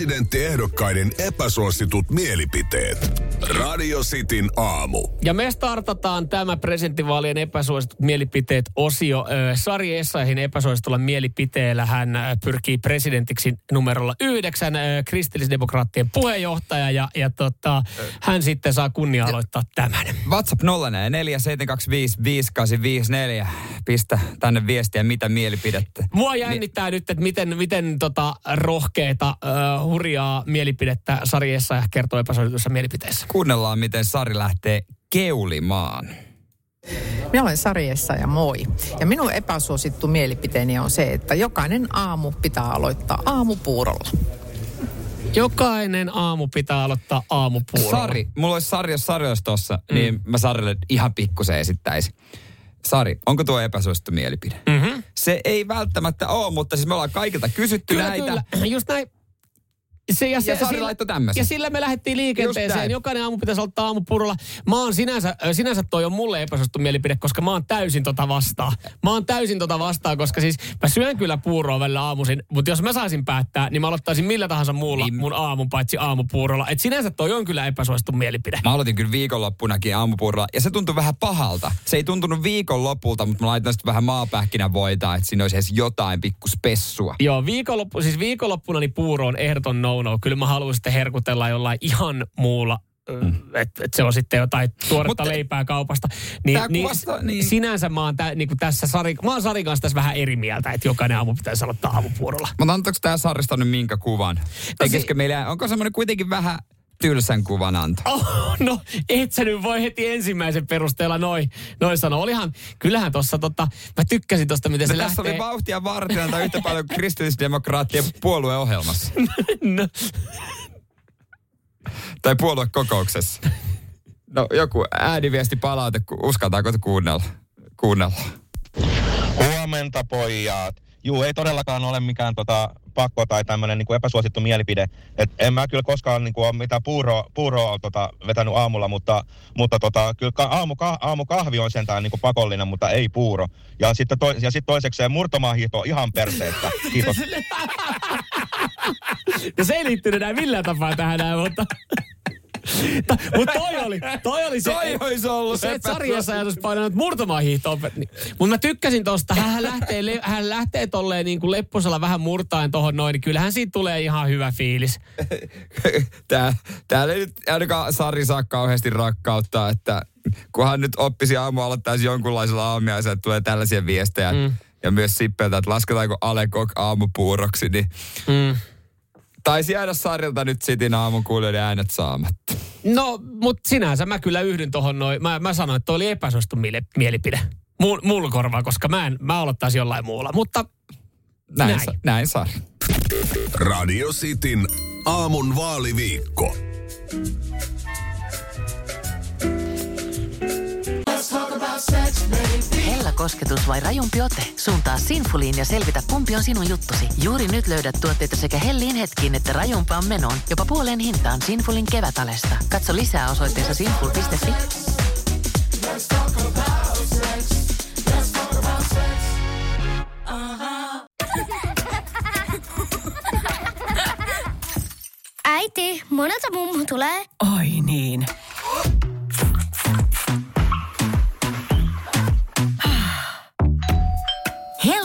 Presidenttiehdokkaiden epäsuositut mielipiteet. Radio Cityn aamu. Ja me startataan tämä presidenttivaalien epäsuositut mielipiteet osio. Sari Essayahin epäsuositulla mielipiteellä hän pyrkii presidentiksi numerolla yhdeksän, kristillisdemokraattien puheenjohtaja ja, ja tota, hän sitten saa kunnia aloittaa tämän. WhatsApp 04 725 5854. Pistä tänne viestiä, mitä mielipidettä. Mua jännittää nyt, että miten, miten tota rohkeita, ö, hurjaa mielipidettä Sari Essayah kertoo epäsuositussa mielipiteessä. Kuunnellaan, miten Sari lähtee keulimaan. Minä olen Sarjessa ja moi. Ja minun epäsuosittu mielipiteeni on se, että jokainen aamu pitää aloittaa aamupuurolla. Jokainen aamu pitää aloittaa aamupuurolla. Sari, mulla olisi Sari, jos Sari olisi tossa, mm. niin mä Sarille ihan pikkusen esittäisin. Sari, onko tuo epäsuosittu mielipide? Mm-hmm. Se ei välttämättä ole, mutta siis me ollaan kaikilta kysytty Kyllä, näitä. kyllä. Just näin. Se, ja, se, Ja Sari laittoi tämmöisen. Ja sillä me lähdettiin liikenteeseen. Jokainen aamu pitäisi ottaa aamupurolla. Mä oon sinänsä, sinänsä toi on mulle epäsuosittu mielipide, koska mä oon täysin tota vastaan. Mä oon täysin tota vastaan, koska siis mä syön kyllä puuroa välillä aamuisin, mutta jos mä saisin päättää, niin mä aloittaisin millä tahansa muulla Niin. mun aamun paitsi aamupuurolla. Et sinänsä toi on kyllä epäsuosittu mielipide. Mä aloitin kyllä viikonloppunakin aamupuurolla ja se tuntui vähän pahalta. Se ei tuntunut viikonlopulta, mutta mä laitoin sitten vähän maapähkinävoitaa, että siinä olisi edes jotain pikku spessua. Joo, viikonloppu, siis viikonloppuna niin puuro on ehdoton no-no. Kyllä mä haluan sitten herkutella jollain ihan muulla mm. että et se on sitten jotain tuoretta Mutta- leipää kaupasta. Niin, niin, kuvastaa- niin. Sinänsä mä oon tä, niin tässä Sari, mä oon Sarin kanssa tässä vähän eri mieltä, että jokainen aamu pitäisi aloittaa aamupuurolla. Mutta antaako tämä Sarista nyt minkä kuvan? Tekisikö meillä, onko semmoinen kuitenkin vähän tylsän kuvan anto? Oh, no, et sä nyt voi heti ensimmäisen perusteella noin noi sanoa. Olihan, kyllähän tossa tota, mä tykkäsin tosta, miten se No, tässä lähtee. oli vauhtia varten tai yhtä paljon kristillisdemokraattien puolueohjelmassa. no, Tai puoluekokouksessa. No joku ääniviesti palaute, uskaltaako te kuunnella? kuunnella. Huomenta pojat. Juu, ei todellakaan ole mikään tota, pakko tai tämmöinen niin epäsuosittu mielipide. Et en mä kyllä koskaan niin kuin, ole mitään puuroa, puuroa tota, vetänyt aamulla, mutta, mutta tota, kyllä aamu, ka, aamukahvi on sentään niin kuin pakollinen, mutta ei puuro. Ja sitten to, ja sit toisekseen murtomaahiihto ihan perseestä. Kiitos. no se ei liittynyt enää millään tapaa tähän näin, mutta... Mutta toi oli, toi oli se, Toi olisi ollut se, että sarjassa olisi painanut murtomaahiihtoon. Mutta mä tykkäsin tosta, hän lähtee, le- hän lähtee tolleen niin kuin lepposella vähän murtaen tohon noin, niin kyllähän siitä tulee ihan hyvä fiilis. Tää, täällä ei nyt ainakaan Sari saa kauheasti rakkautta, että kunhan nyt oppisi aamu aloittaisi jonkunlaisella aamiaisella, että tulee tällaisia viestejä. Mm. Ja myös Sippeltä, että lasketaanko Alekok aamupuuroksi, niin Mm. Taisi jäädä Sarilta nyt Sitin aamukuulijoiden äänet saamatta. No, mutta sinänsä mä kyllä yhdyn tohon noin. Mä, mä sanoin, että toi oli epäsuosittu miele- mielipide. Mul, mulla korvaa, koska mä, en, mä aloittaisin jollain muulla. Mutta Näin, Näin. Sa- näin Sari. Radio Cityn aamun vaaliviikko. Kosketus vai rajumpi ote? Suuntaa Sinfuliin ja selvitä, kumpi on sinun juttusi. Juuri nyt löydät tuotteita sekä hellin hetkiin että rajumpaan menoon. Jopa puoleen hintaan Sinfulin kevätalesta. Katso lisää osoitteessa sinful.fi. Äiti, monelta mummu tulee? Oi niin.